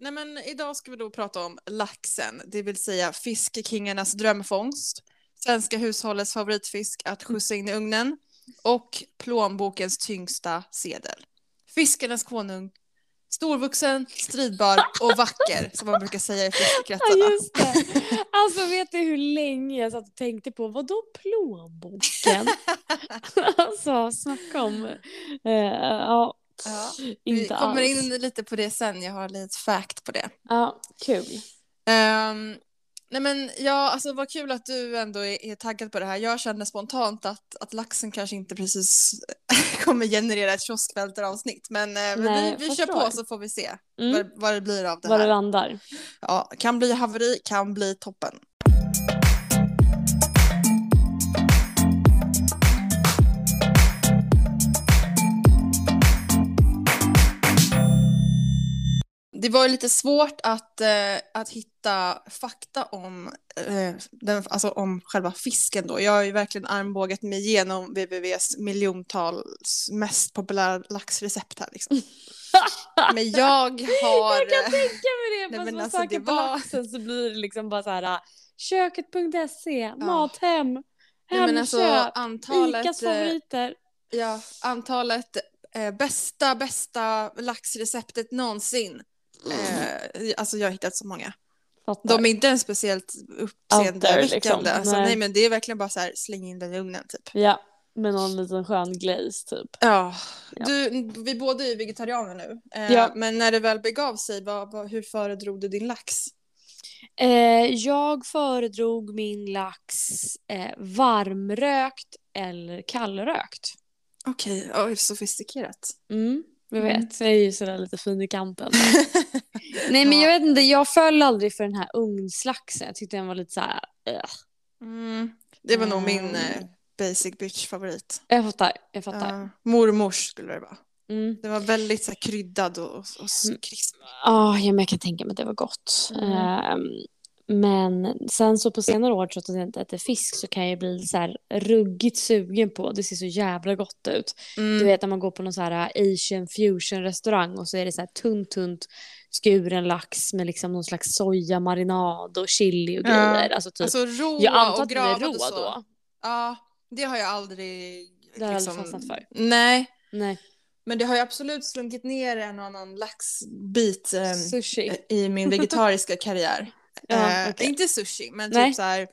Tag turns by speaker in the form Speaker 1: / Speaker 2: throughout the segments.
Speaker 1: Nej, men idag ska vi då prata om laxen, det vill säga fiskekingarnas drömfångst, svenska hushållets favoritfisk att skjutsa in i ugnen och plånbokens tyngsta sedel. Fiskarnas konung, storvuxen, stridbar och vacker som man brukar säga i
Speaker 2: Ja,
Speaker 1: fiskekretsarna.
Speaker 2: just det. Alltså vet du hur länge jag satt och tänkte på, vad då plånboken? alltså snacka om, eh, ja,
Speaker 1: Ja, vi
Speaker 2: inte
Speaker 1: kommer
Speaker 2: alls.
Speaker 1: in lite på det sen, jag har lite fact på det.
Speaker 2: Ja, kul.
Speaker 1: Ehm, nej men ja, alltså vad kul att du ändå är, är taggad på det här. Jag kände spontant att, att laxen kanske inte precis kommer generera ett kioskvältaravsnitt. Men, eh, men
Speaker 2: Nej,
Speaker 1: vi, vi kör på så får vi se
Speaker 2: Mm.
Speaker 1: vad, vad det blir av det
Speaker 2: Var det
Speaker 1: här.
Speaker 2: landar.
Speaker 1: Ja, kan bli haveri, kan bli toppen. Det var lite svårt att, eh, att hitta fakta om, eh, den, alltså om själva fisken då. Jag har ju verkligen armbågat mig igenom wwws miljontals mest populära laxrecept här liksom. Men jag har...
Speaker 2: Jag kan tänka mig det,
Speaker 1: Nej,
Speaker 2: fast
Speaker 1: men
Speaker 2: man
Speaker 1: alltså,
Speaker 2: söker
Speaker 1: det
Speaker 2: på
Speaker 1: var-
Speaker 2: laxen så blir det liksom bara så här äh, köket.se, Mathem,
Speaker 1: men alltså,
Speaker 2: Hemköp,
Speaker 1: antalet,
Speaker 2: Icas
Speaker 1: eh,
Speaker 2: favoriter.
Speaker 1: Ja, antalet eh, bästa, bästa laxreceptet någonsin. Eh, alltså jag har hittat så många.
Speaker 2: Fattar.
Speaker 1: De är inte ens speciellt uppseendeväckande.
Speaker 2: liksom.
Speaker 1: Alltså,
Speaker 2: Nej.
Speaker 1: nej. men det är verkligen bara så här, släng in den i ugnen typ.
Speaker 2: Ja, med någon liten skön glaze typ.
Speaker 1: Ja,
Speaker 2: Ja.
Speaker 1: Du, vi båda är ju vegetarianer nu. Eh,
Speaker 2: Ja.
Speaker 1: Men när det väl begav sig, vad, vad, hur föredrog du din lax?
Speaker 2: Eh, jag föredrog min lax eh, varmrökt eller kallrökt.
Speaker 1: Okej, okay, sofistikerat.
Speaker 2: Mm, jag
Speaker 1: Mm.
Speaker 2: vet, jag är ju sådär lite fin i kanten. Nej men jag vet inte, jag föll aldrig för den här ugnslaxen. Jag tyckte den var lite såhär, äh.
Speaker 1: mm, det var nog min
Speaker 2: Mm.
Speaker 1: eh, basic bitch favorit.
Speaker 2: Jag fattar, jag fattar.
Speaker 1: Ja, mormors skulle det vara.
Speaker 2: Mm.
Speaker 1: Det var väldigt så här, kryddad och, och,
Speaker 2: Mm.
Speaker 1: krisp.
Speaker 2: Ah, ja, men jag kan tänka mig att det var gott.
Speaker 1: Mm.
Speaker 2: Ehm, men sen så på senare år trots att jag inte äter fisk så kan jag bli så här ruggigt sugen på. Det ser så jävla gott ut.
Speaker 1: Mm.
Speaker 2: Du vet när man går på någon så här asian fusion restaurang och så är det så här tunt tunt skuren lax med liksom någon slags sojamarinad och chili och
Speaker 1: Ja.
Speaker 2: grejer. Alltså typ.
Speaker 1: Alltså rå
Speaker 2: jag antar
Speaker 1: och
Speaker 2: att den är
Speaker 1: gravad
Speaker 2: rå
Speaker 1: och så.
Speaker 2: då.
Speaker 1: Ja, det har jag aldrig...
Speaker 2: Det har jag aldrig fastnat för.
Speaker 1: Nej,
Speaker 2: Nej,
Speaker 1: men det har ju absolut slunkit ner en och annan laxbit eh,
Speaker 2: sushi.
Speaker 1: i min vegetariska karriär.
Speaker 2: Ja,
Speaker 1: eh,
Speaker 2: okej.
Speaker 1: Inte sushi, men
Speaker 2: Nej.
Speaker 1: typ så här...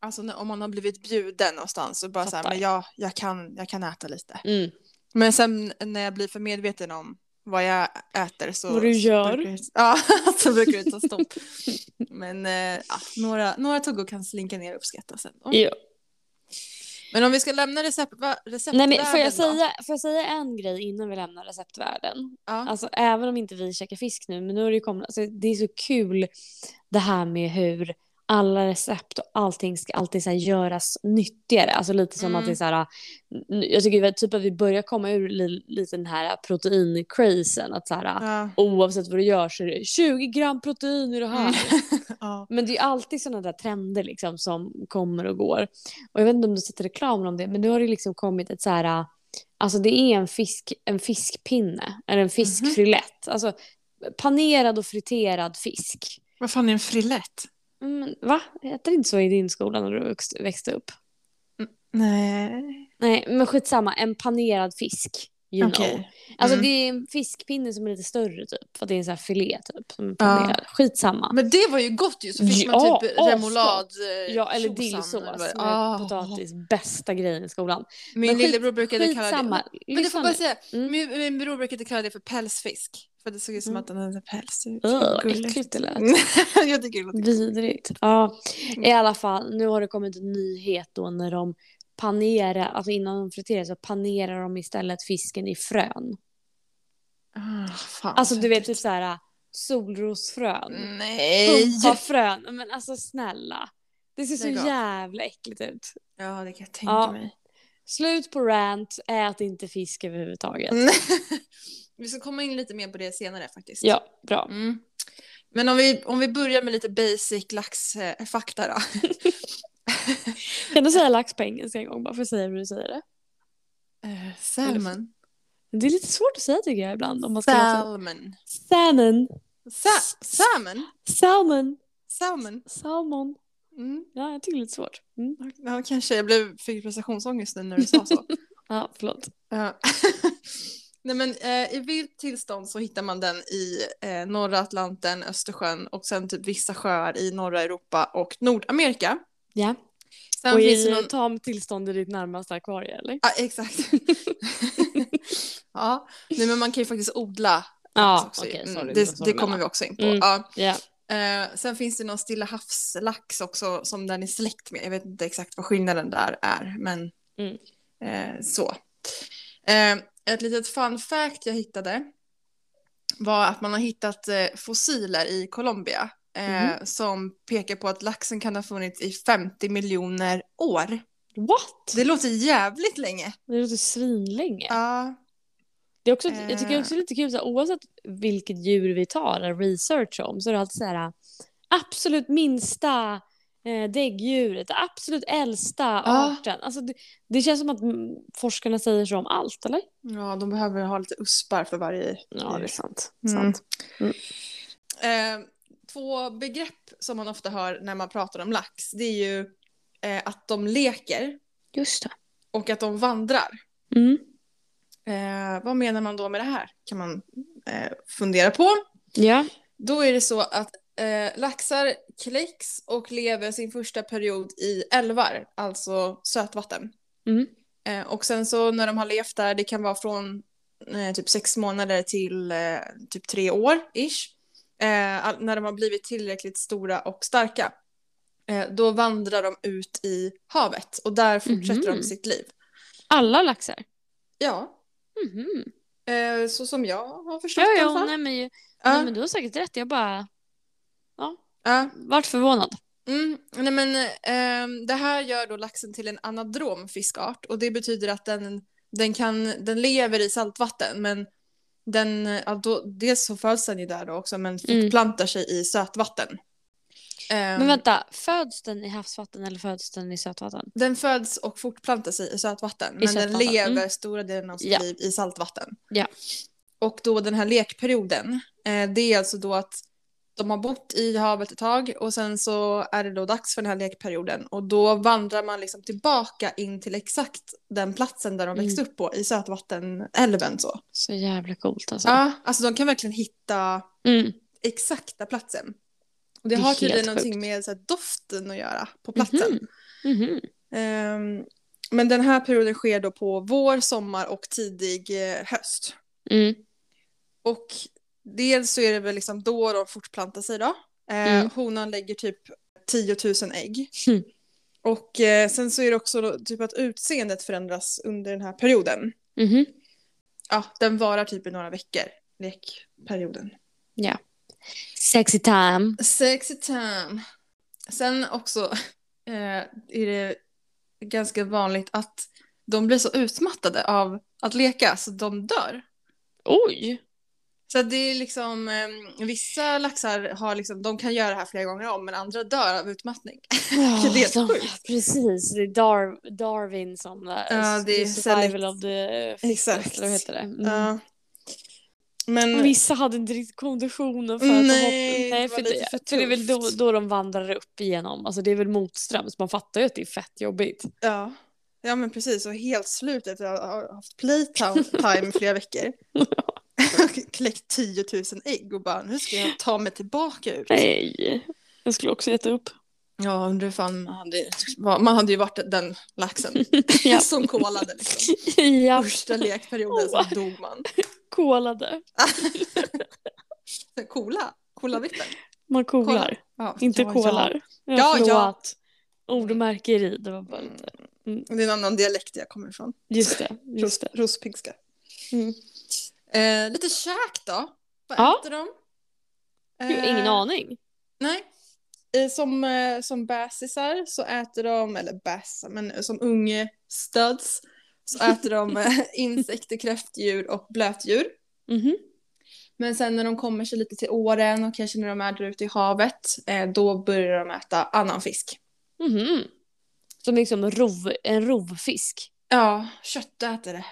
Speaker 1: Alltså om man har blivit bjuden någonstans och bara så här,
Speaker 2: Fattar.
Speaker 1: men jag, jag, kan, jag kan äta lite.
Speaker 2: Mm.
Speaker 1: Men sen när jag blir för medveten om vad jag äter så...
Speaker 2: Vad du gör.
Speaker 1: brukar det- Ja, så brukar det ta stopp. Men eh, några, några tuggor kan slinka ner och uppskattas ändå.
Speaker 2: Ja.
Speaker 1: Men om vi ska lämna recept, va,
Speaker 2: Nej,
Speaker 1: receptvärlden
Speaker 2: men får, jag
Speaker 1: då?
Speaker 2: säga, får jag säga en grej innan vi lämnar receptvärlden?
Speaker 1: Ja.
Speaker 2: Alltså även om inte vi käkar fisk nu, men nu har det ju kommit, alltså, det är så kul det här med hur alla recept och allting ska alltid så göras nyttigare. Alltså lite som
Speaker 1: Mm.
Speaker 2: att det är så här, jag tycker typ att vi börjar komma ur li, lite den här proteincrazen. Att så här,
Speaker 1: Ja.
Speaker 2: oavsett vad du gör så är det 20 gram protein i det här.
Speaker 1: Mm. ja.
Speaker 2: Men det är alltid sådana där trender liksom som kommer och går. Och jag vet inte om du sätter reklam om det, men nu har det liksom kommit ett så här, alltså det är en, fisk, en fiskpinne, eller en fiskfrilett. Alltså panerad och friterad fisk.
Speaker 1: Vad fan är en frillett?
Speaker 2: Mm, va? Heter det inte så i din skola när du växt- växte upp?
Speaker 1: Nej.
Speaker 2: Nej, men skitsamma, en panerad fisk. You
Speaker 1: Okej.
Speaker 2: know. Alltså
Speaker 1: Mm.
Speaker 2: det är en fiskpinne som är lite större typ, för det är en sån här filé typ. Som är
Speaker 1: Ja.
Speaker 2: panerad. Skitsamma.
Speaker 1: Men det var ju gott ju, så fick
Speaker 2: Ja,
Speaker 1: man typ remoulad eh,
Speaker 2: Ja, eller dillsås
Speaker 1: det-
Speaker 2: som
Speaker 1: Ah.
Speaker 2: potatis bästa grejen i skolan.
Speaker 1: Min
Speaker 2: Men
Speaker 1: lillebror brukade kalla det... Men det
Speaker 2: Lyssna
Speaker 1: får bara säga,
Speaker 2: Mm.
Speaker 1: min, min bror brukade kalla det för pälsfisk. För det såg ut som
Speaker 2: Mm.
Speaker 1: att den hade päls.
Speaker 2: Vad
Speaker 1: gulligt.
Speaker 2: äckligt det lät.
Speaker 1: jag tycker det låter
Speaker 2: Vidrigt. Ja, i alla fall. Nu har det kommit en nyhet då när de panerar, alltså innan de friterar så panerar de istället fisken i frön.
Speaker 1: Ah, fan,
Speaker 2: Alltså du vet typ så här solrosfrön.
Speaker 1: Nej!
Speaker 2: Pumpafrön. Men alltså snälla. Det ser så
Speaker 1: Lägg
Speaker 2: jävla äckligt ut.
Speaker 1: Ja, det kan jag tänka
Speaker 2: Ja.
Speaker 1: mig.
Speaker 2: Slut på rant, ät inte fisk överhuvudtaget.
Speaker 1: vi ska komma in lite mer på det senare faktiskt.
Speaker 2: Ja, bra.
Speaker 1: Mm. Men om vi, om vi börjar med lite basic laxfakta då.
Speaker 2: Kan du säga lax på engelska en gång bara för att säga hur du säger det?
Speaker 1: Eh, salmon.
Speaker 2: Det är lite svårt att säga tycker jag ibland. Om man ska.
Speaker 1: Salmon.
Speaker 2: Salmon.
Speaker 1: Sa- salmon?
Speaker 2: Salmon.
Speaker 1: Salmon?
Speaker 2: Salmon.
Speaker 1: Mm.
Speaker 2: Ja, jag tycker det är lite svårt. Mm.
Speaker 1: Ja, kanske. Jag blev, fick prestationsångest nu när du sa så.
Speaker 2: Ja, förlåt.
Speaker 1: Ja. Nej, men, eh, I vilt tillstånd så hittar man den i eh, norra Atlanten, Östersjön och sen typ vissa sjöar i norra Europa och Nordamerika.
Speaker 2: Ja.
Speaker 1: Sen
Speaker 2: och i
Speaker 1: någon...
Speaker 2: tam tillstånd i ditt närmaste akvarie, eller?
Speaker 1: Ja, exakt. ja, Nej, men man kan ju faktiskt odla
Speaker 2: Ja,
Speaker 1: också.
Speaker 2: okej.
Speaker 1: Mm,
Speaker 2: sorry,
Speaker 1: det det kommer vi också in på.
Speaker 2: Mm.
Speaker 1: Ja.
Speaker 2: Ja.
Speaker 1: Eh, sen finns det någon stilla havslax också som den är släkt med. Jag vet inte exakt vad skillnaden där är, men
Speaker 2: Mm.
Speaker 1: eh, så. Eh, ett litet fun fact jag hittade var att man har hittat eh, fossiler i Colombia eh,
Speaker 2: Mhm.
Speaker 1: som pekar på att laxen kan ha funnits i 50 miljoner år.
Speaker 2: What?
Speaker 1: Det låter jävligt länge.
Speaker 2: Det låter svinlänge.
Speaker 1: Ja,
Speaker 2: Det är också, Jag tycker
Speaker 1: Eh.
Speaker 2: också det är lite kul, så här, oavsett vilket djur vi tar en research om så är det alltid så här absolut minsta eh, däggdjuret, absolut äldsta
Speaker 1: Ja.
Speaker 2: arten. Alltså, det, det känns som att mm, forskarna säger så om allt, eller?
Speaker 1: ja, de behöver ha lite uspar för varje
Speaker 2: Ja, det är
Speaker 1: djur.
Speaker 2: sant.
Speaker 1: Mm.
Speaker 2: sant.
Speaker 1: Eh, två begrepp som man ofta hör när man pratar om lax, det är ju eh, att de leker
Speaker 2: Just det.
Speaker 1: och att de vandrar.
Speaker 2: Mm.
Speaker 1: Eh, vad menar man då med det här? Kan man eh, fundera på.
Speaker 2: Ja.
Speaker 1: Då är det så att eh, laxar kläcks och lever sin första period i älvar, alltså sötvatten.
Speaker 2: Mm.
Speaker 1: Eh, och sen så när de har levt där, det kan vara från eh, typ sex månader till eh, typ tre år ish. När de har blivit tillräckligt stora och starka. Då vandrar de ut i havet och där fortsätter
Speaker 2: Mhm.
Speaker 1: de sitt liv.
Speaker 2: Alla laxar?
Speaker 1: Ja,
Speaker 2: Mhm.
Speaker 1: eh, så som jag har förstått
Speaker 2: Ja,
Speaker 1: i alla
Speaker 2: ja,
Speaker 1: fall.
Speaker 2: nej men, ju-
Speaker 1: Ja,
Speaker 2: nej men du har säkert rätt. Jag bara
Speaker 1: ja.
Speaker 2: vart förvånad.
Speaker 1: Mm, nej men, ehm, det här gör då laxen till en anadrom fiskart och det betyder att den, den, kan, den lever i saltvatten men den, ja, då, dels så föds den ju där då också men
Speaker 2: Mm.
Speaker 1: fortplantar sig i sötvatten. Ehm,
Speaker 2: Men vänta, föds den i havsvatten eller föds den i sötvatten?
Speaker 1: Den föds och fortplantar sig i sötvatten men
Speaker 2: sötvatten,
Speaker 1: den lever
Speaker 2: mm.
Speaker 1: stora delen av sitt
Speaker 2: Ja.
Speaker 1: liv i saltvatten.
Speaker 2: Ja.
Speaker 1: Och då den här lekperioden, eh, det är alltså då att de har bott i havet ett tag och sen så är det då dags för den här lekperioden och då vandrar man liksom tillbaka in till exakt den platsen där de
Speaker 2: Mm.
Speaker 1: växte upp på i sötvattenälven så.
Speaker 2: Så jävla coolt alltså.
Speaker 1: Ja, alltså de kan verkligen hitta
Speaker 2: Mm.
Speaker 1: exakta platsen. Och det,
Speaker 2: Det
Speaker 1: har tydligen någonting med så här, doften att göra på platsen.
Speaker 2: Mhm. Mhm.
Speaker 1: Ehm, men den här perioden sker då på vår, sommar och tidig eh, höst.
Speaker 2: Mm.
Speaker 1: Och dels så är det väl liksom då de fortplantar sig då. Eh,
Speaker 2: Mm.
Speaker 1: Honan lägger typ 10 000 ägg.
Speaker 2: Mm.
Speaker 1: Och eh, sen så är det också då, typ att utseendet förändras under den här perioden.
Speaker 2: Mhm.
Speaker 1: Ja, den varar typ i några veckor, lekperioden.
Speaker 2: Ja. Sexy time.
Speaker 1: Sexy time. Sen också eh, är det ganska vanligt att de blir så utmattade av att leka så de dör.
Speaker 2: Oj.
Speaker 1: Så det är liksom, eh, vissa laxar har liksom, de kan göra det här flera gånger om men andra dör av utmattning.
Speaker 2: Ja,
Speaker 1: det är
Speaker 2: de-
Speaker 1: sjukt.
Speaker 2: Precis, det är Dar- Darwin som där.
Speaker 1: Ja, det är
Speaker 2: survival of the
Speaker 1: Exakt.
Speaker 2: Eller vad heter det? Mm.
Speaker 1: Ja. Men
Speaker 2: Vissa hade inte riktigt konditionen för
Speaker 1: Nej,
Speaker 2: att
Speaker 1: det
Speaker 2: Nej,
Speaker 1: var
Speaker 2: för, det,
Speaker 1: för
Speaker 2: för det är väl då, då de vandrar upp igenom. Alltså det är väl motströms. Man fattar ju att det är fett jobbigt.
Speaker 1: ja. ja men precis och helt slut efter att ha haft playtime i flera veckor. Kläckt 10 000 ägg och bara nu ska jag ta mig tillbaka ut.
Speaker 2: Nej. Jag skulle också äta upp.
Speaker 1: Ja undrar fan man hade, man hade ju varit den laxen
Speaker 2: Ja.
Speaker 1: som kolade liksom.
Speaker 2: ja,
Speaker 1: Första lekperioden så dog man.
Speaker 2: kolade.
Speaker 1: Kola, kola-vippen.
Speaker 2: Man kolar.
Speaker 1: Ja,
Speaker 2: Inte
Speaker 1: ja,
Speaker 2: kolar. Ja,
Speaker 1: Ja,
Speaker 2: förlåt.
Speaker 1: ja.
Speaker 2: Ordmärkeri, det var bara
Speaker 1: Ja.
Speaker 2: lite.
Speaker 1: Mm. Det är en annan dialekt jag kommer ifrån.
Speaker 2: Just det. Just det.
Speaker 1: rospigska.
Speaker 2: Mm.
Speaker 1: Eh, lite käk då. Vad
Speaker 2: Ja.
Speaker 1: äter de?
Speaker 2: Gud, Ingen
Speaker 1: Eh,
Speaker 2: aning.
Speaker 1: Nej. Som, eh, som bäsisar så äter de, eller bäs, men som unge studs så äter de eh, insekter, kräftdjur och blötdjur.
Speaker 2: Mhm.
Speaker 1: Men sen när de kommer sig lite till åren och kanske när de är där ute i havet, eh, då börjar de äta annan fisk.
Speaker 2: Mhm. Som liksom rov, en rovfisk.
Speaker 1: Ja, köttätare.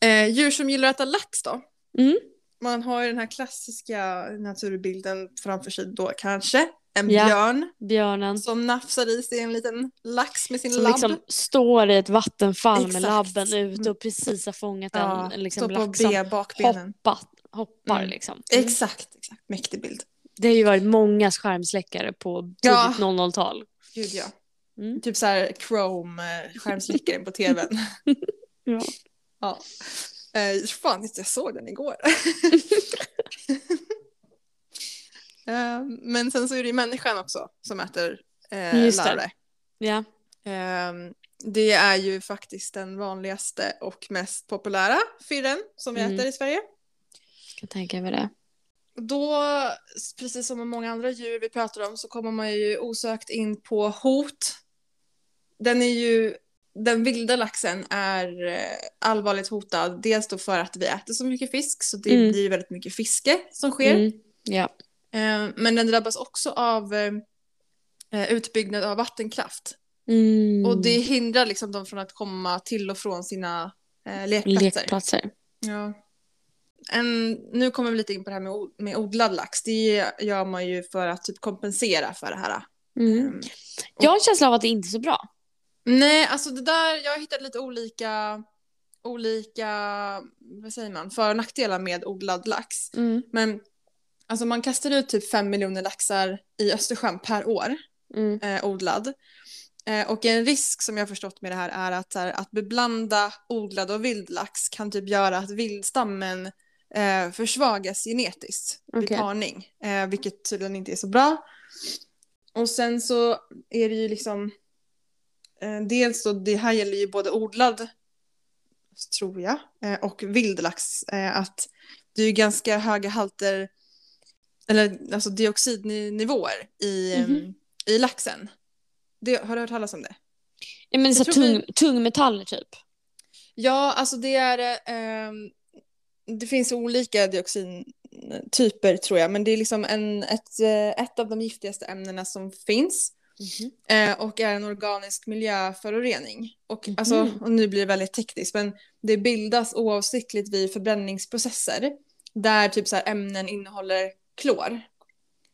Speaker 1: Eh, djur som gillar att äta lax då?
Speaker 2: Mm.
Speaker 1: man har ju den här klassiska naturbilden framför sig då kanske. En
Speaker 2: Ja.
Speaker 1: björn
Speaker 2: Björnen.
Speaker 1: som nafsar i sig en liten lax med sin
Speaker 2: Som
Speaker 1: labb.
Speaker 2: liksom står i ett vattenfall med
Speaker 1: Exakt.
Speaker 2: labben ute och precis har fångat
Speaker 1: ja,
Speaker 2: en, liksom lax som hoppat, hoppar
Speaker 1: Mm.
Speaker 2: liksom. Mm.
Speaker 1: Exakt, exakt. Mäktig bild.
Speaker 2: Det har ju varit många skärmsläckare på tidigt
Speaker 1: Ja.
Speaker 2: 00-tal.
Speaker 1: Gud ja.
Speaker 2: Mm.
Speaker 1: Typ så här Chrome-skärmsläckaren på tvn.
Speaker 2: Ja.
Speaker 1: ja. Eh, fan, jag såg den igår. Eh, men sen så är det ju människan också som äter eh,
Speaker 2: Just det.
Speaker 1: larver.
Speaker 2: Ja.
Speaker 1: Eh, det är ju faktiskt den vanligaste och mest populära firren som vi
Speaker 2: Mm.
Speaker 1: äter i Sverige.
Speaker 2: Kan tänka mig det.
Speaker 1: Då, precis som med många andra djur vi pratar om, så kommer man ju osökt in på hot. Den är ju, den vilda laxen är eh, allvarligt hotad. Dels då för att vi äter så mycket fisk, så det
Speaker 2: Mm.
Speaker 1: blir väldigt mycket fiske som sker.
Speaker 2: Mm. Ja.
Speaker 1: Eh, Men den drabbas också av eh, eh, utbyggnad av vattenkraft.
Speaker 2: Mm.
Speaker 1: Och det hindrar liksom dem från att komma till och från sina eh, lekplatser.
Speaker 2: Lekplatser.
Speaker 1: Ja. En, nu kommer vi lite in på det här med, med odlad lax. Det gör man ju för att typ kompensera för det här.
Speaker 2: Mm.
Speaker 1: Mm.
Speaker 2: Jag har en känsla av att det inte är så bra.
Speaker 1: Nej, alltså det där, jag har hittat lite olika, olika, vad säger man, för och nackdelar med odlad lax.
Speaker 2: Mm.
Speaker 1: Men alltså man kastar ut typ fem miljoner laxar i Östersjön per år,
Speaker 2: Mm.
Speaker 1: eh, odlad. Eh, och en risk som jag har förstått med det här är att, här, att beblanda odlad och vild lax kan typ göra att vildstammen eh, försvagas genetiskt vid
Speaker 2: Okej.
Speaker 1: parning, eh, vilket tydligen inte är så bra. Och sen så är det ju liksom, eh, dels då, det här gäller ju både odlad, tror jag, eh, och vild lax, eh, att det är ju ganska höga halter, eller alltså dioxidnivåer i, eh,
Speaker 2: Mhm.
Speaker 1: i laxen. Det, har du hört talas om det?
Speaker 2: Ja, men så tung, tungmetaller typ.
Speaker 1: Ja, alltså det är... eh, det finns olika dioxintyper tror jag, men det är liksom en, ett, eh, ett av de giftigaste ämnena som finns. eh, och är en organisk miljöförorening. Och,
Speaker 2: Mhm.
Speaker 1: alltså, och nu blir det väldigt tekniskt, men det bildas oavsiktligt vid förbränningsprocesser där typ så här ämnen innehåller klor.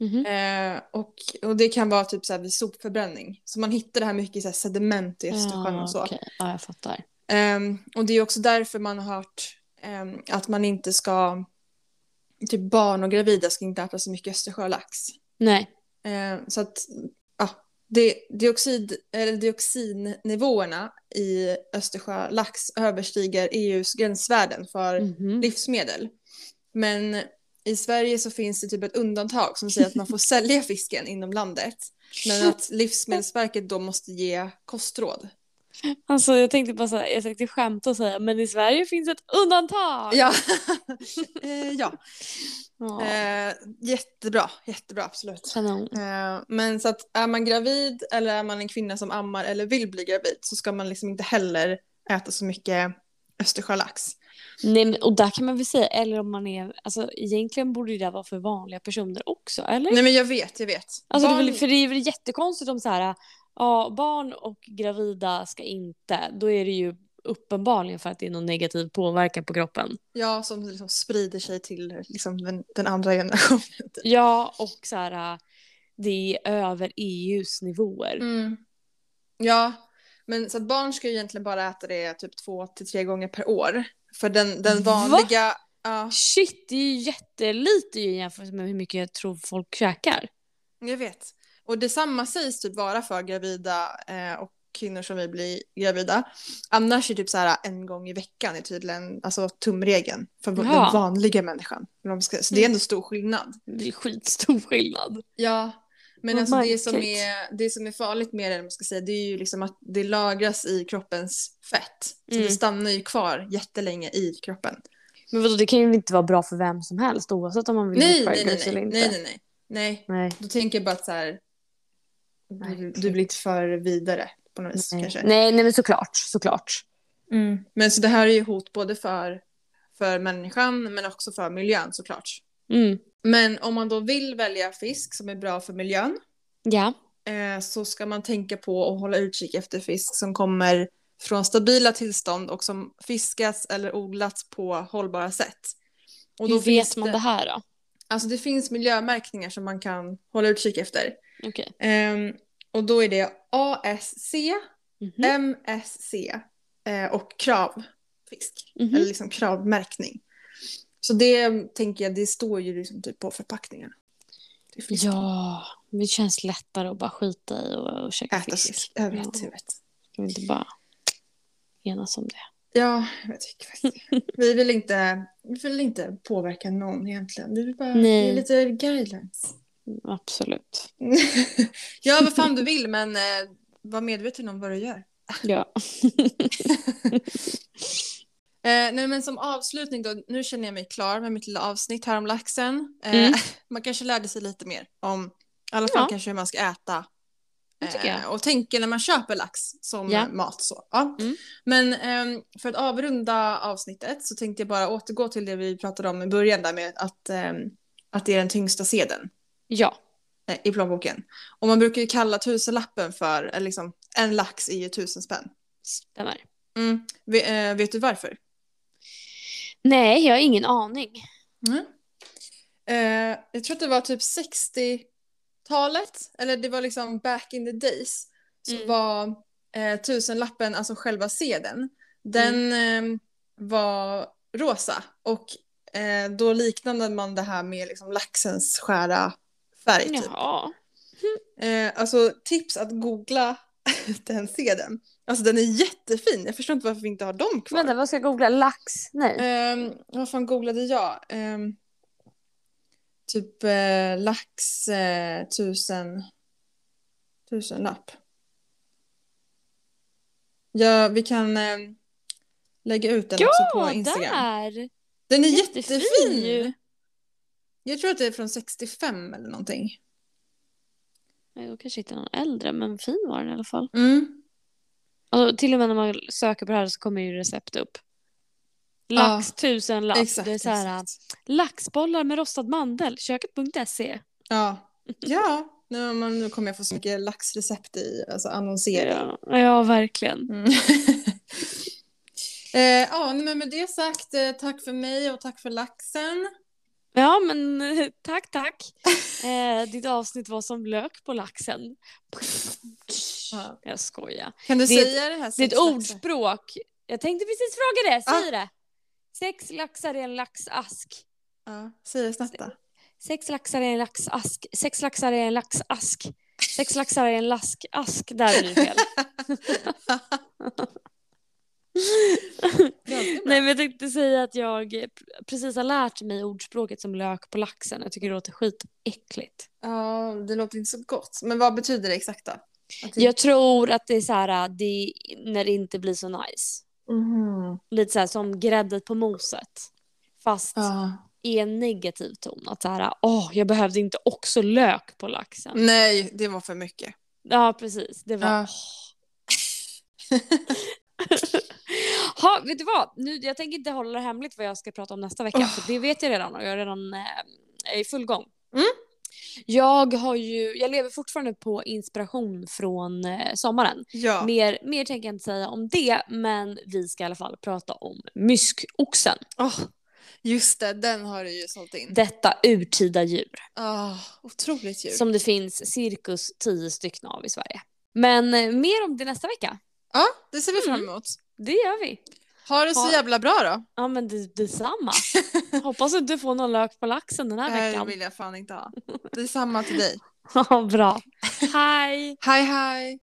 Speaker 2: Mhm.
Speaker 1: Eh, och, och det kan vara typ så här vid sopförbränning. Så man hittar det här mycket i så här sediment i Östersjön
Speaker 2: Ja,
Speaker 1: och så.
Speaker 2: okej. Ja, jag fattar.
Speaker 1: Ehm, och det är också därför man har hört ehm, att man inte ska, typ barn och gravida ska inte äta så mycket östersjölax.
Speaker 2: Nej.
Speaker 1: Ehm, så att, ja, det, dioxid, eller dioxinnivåerna i östersjölax överstiger EUs gränsvärden för
Speaker 2: Mhm.
Speaker 1: livsmedel. Men i Sverige så finns det typ ett undantag som säger att man får sälja fisken inom landet. Men att Livsmedelsverket då måste ge kostråd.
Speaker 2: Alltså jag tänkte bara här, jag tänkte skämta och säga men i Sverige finns ett undantag.
Speaker 1: Ja. eh, ja. Eh, jättebra, jättebra absolut. Eh, men så att är man gravid eller är man en kvinna som ammar eller vill bli gravid så ska man liksom inte heller äta så mycket östersjölax.
Speaker 2: Nej, men, och där kan man väl säga, eller om man är, alltså egentligen borde det där vara för vanliga personer också, eller?
Speaker 1: Nej men jag vet, jag vet.
Speaker 2: alltså, det
Speaker 1: Barn-
Speaker 2: väl, för det är väl jättekonstigt om så här, ja, barn och gravida ska inte, då är det ju uppenbarligen för att det är någon negativ påverkan på kroppen.
Speaker 1: Ja, som liksom sprider sig till liksom den, den andra generationen.
Speaker 2: Ja, och så här, det är över EUs nivåer.
Speaker 1: Mm. Ja, men så att barn ska ju egentligen bara äta det typ två till tre gånger per år. För den, den
Speaker 2: Va?
Speaker 1: vanliga... Ja,
Speaker 2: Shit, det är ju jättelite jämfört med hur mycket jag tror folk käkar.
Speaker 1: jag vet. Och detsamma sägs typ vara för gravida eh, och kvinnor som vill bli gravida. Annars är typ så här en gång i veckan är tydligen alltså, tumregeln för
Speaker 2: Ja.
Speaker 1: den vanliga människan. Så det är ändå stor skillnad.
Speaker 2: Det är skitstor skillnad.
Speaker 1: Ja, men alltså det som, är, det som är farligt med det, man ska säga, det är ju liksom att det lagras i kroppens fett. Så
Speaker 2: Mm.
Speaker 1: det stannar ju kvar jättelänge i kroppen.
Speaker 2: Men vadå, det kan ju inte vara bra för vem som helst oavsett om man vill
Speaker 1: Nej,
Speaker 2: bli
Speaker 1: nej, nej,
Speaker 2: eller
Speaker 1: nej,
Speaker 2: inte.
Speaker 1: nej, nej, nej. Nej,
Speaker 2: nej.
Speaker 1: då tänker jag bara att så här, du, du blir lite för vidare på något vis
Speaker 2: Nej.
Speaker 1: kanske.
Speaker 2: nej, nej men såklart, såklart.
Speaker 1: Mm. Men så det här är ju hot både för, för människan men också för miljön såklart.
Speaker 2: Mm.
Speaker 1: Men om man då vill välja fisk som är bra för miljön
Speaker 2: Ja.
Speaker 1: eh, så ska man tänka på att hålla utkik efter fisk som kommer från stabila tillstånd och som fiskas eller odlats på hållbara sätt. Och
Speaker 2: Hur
Speaker 1: då finns
Speaker 2: vet man det här då?
Speaker 1: Alltså det finns miljömärkningar som man kan hålla utkik efter.
Speaker 2: Okej.
Speaker 1: Ehm, och då är det ASC,
Speaker 2: Mhm.
Speaker 1: MSC eh, och kravfisk.
Speaker 2: Mhm.
Speaker 1: Eller liksom kravmärkning. Så det tänker jag, det står ju liksom typ på förpackningarna.
Speaker 2: Ja, det känns lättare att bara skita i och, och käka
Speaker 1: Äta
Speaker 2: fisk.
Speaker 1: fisk. Jag vet,
Speaker 2: Ja.
Speaker 1: jag vet.
Speaker 2: Ska vi inte bara enas om det?
Speaker 1: Ja, jag tycker faktiskt. Vi vill inte, vi vill inte påverka någon egentligen. Vi vill bara
Speaker 2: Nej.
Speaker 1: ge lite guidelines.
Speaker 2: Absolut.
Speaker 1: ja, vad fan du vill, men eh, var medveten om vad du gör.
Speaker 2: Ja.
Speaker 1: Eh, nej, men som avslutning då, nu känner jag mig klar med mitt lilla avsnitt här om laxen. Eh,
Speaker 2: Mm.
Speaker 1: Man kanske lärde sig lite mer om, i alla fall
Speaker 2: Ja.
Speaker 1: kanske hur man ska äta. Eh, och tänker när man köper lax som
Speaker 2: Ja.
Speaker 1: mat. Så. Ja.
Speaker 2: Mm.
Speaker 1: Men ehm, för att avrunda avsnittet så tänkte jag bara återgå till det vi pratade om i början där med att, ehm, att det är den tyngsta sedeln
Speaker 2: Ja.
Speaker 1: eh, i plånboken. Och man brukar ju kalla tusenlappen för, liksom, en lax är ju tusen spänn.
Speaker 2: Stämmer.
Speaker 1: Mm. Eh, vet du varför?
Speaker 2: Nej, jag har ingen aning.
Speaker 1: Mm. Eh, jag tror att det var typ 60-talet, eller det var liksom back in the days, så
Speaker 2: Mm.
Speaker 1: var eh, tusenlappen, alltså själva sedeln, den
Speaker 2: Mm.
Speaker 1: eh, var rosa och eh, då liknade man det här med liksom laxens skära färg. Typ.
Speaker 2: Jaha.
Speaker 1: Eh, alltså tips att googla den sedeln. Alltså den är jättefin, jag förstår inte varför vi inte har dem kvar.
Speaker 2: Vänta, vad ska jag googla? Lax? Nej.
Speaker 1: Um, vad fan googlade jag? Ehm, typ eh, lax eh, tusen, tusen lapp. Ja, vi kan eh, lägga ut den också på
Speaker 2: Ja,
Speaker 1: Instagram.
Speaker 2: där!
Speaker 1: Den är
Speaker 2: Jättefin
Speaker 1: jättefin! Jag tror att det är från 65 eller någonting.
Speaker 2: Jag kanske hittar någon äldre, men fin var den i alla fall.
Speaker 1: Mm.
Speaker 2: Och till och med när man söker på det här så kommer ju recept upp. Lax tusen lapp.
Speaker 1: Exakt,
Speaker 2: det är så här,
Speaker 1: exakt.
Speaker 2: laxbollar med rostad mandel. Köket.se.
Speaker 1: Ja. Ja, nu, men nu kommer jag få så mycket laxrecept i alltså annonsering.
Speaker 2: Ja, ja, verkligen.
Speaker 1: Mm. eh, ja, men med det sagt, eh, tack för mig och tack för laxen.
Speaker 2: Ja, men tack, tack. Eh, ditt avsnitt var som lök på laxen.
Speaker 1: Ja.
Speaker 2: Jag skojar.
Speaker 1: Kan du
Speaker 2: Det är ett-
Speaker 1: säga det här?
Speaker 2: Det är ett ordspråk. Jag tänkte precis fråga det. Säg
Speaker 1: Ah.
Speaker 2: det. Sex laxar i en laxask.
Speaker 1: Ja, säg det snabbt då.
Speaker 2: Sex laxar i en laxask. Sex laxar i en laxask. Sex laxar i en laskask. Där blir det fel. Nej men jag tänkte säga att jag precis har lärt mig ordspråket som lök på laxen. Jag tycker det låter skitäckligt.
Speaker 1: Ja, det låter inte så gott. Men vad betyder det exakt då? Att det...
Speaker 2: Jag tror att det är så här det, när det inte blir så nice.
Speaker 1: Mhm.
Speaker 2: Lite så här som gräddet på moset. Fast
Speaker 1: Ja.
Speaker 2: i en negativ ton. Att så här, åh, jag behövde inte också lök på laxen.
Speaker 1: Nej, det var för mycket.
Speaker 2: Ja, precis. Det var...
Speaker 1: Ja.
Speaker 2: ha, vet du vad? Nu, jag tänker inte hålla det hemligt vad jag ska prata om nästa vecka. För det vet jag redan och jag är redan eh, i full gång.
Speaker 1: Mm.
Speaker 2: Jag har ju, jag lever fortfarande på inspiration från eh, sommaren.
Speaker 1: Ja.
Speaker 2: Mer, mer tänker jag inte säga om det, men vi ska i alla fall prata om myskoxen.
Speaker 1: Åh, just det, den har du ju sålt in.
Speaker 2: Detta urtida djur.
Speaker 1: Ah, otroligt djur.
Speaker 2: Som det finns cirkus 10 stycken av i Sverige. Men eh, mer om det nästa vecka.
Speaker 1: Ja, det ser vi fram
Speaker 2: Mm.
Speaker 1: emot.
Speaker 2: Det gör vi.
Speaker 1: Ha det så
Speaker 2: Ha-
Speaker 1: jävla bra då.
Speaker 2: Ja men det, detsamma. Hoppas att du får någon lök på laxen den här
Speaker 1: Nej, det
Speaker 2: veckan.
Speaker 1: vill jag fan inte ha. Det är samma till dig.
Speaker 2: Ja, bra. Hej!
Speaker 1: Hej hej!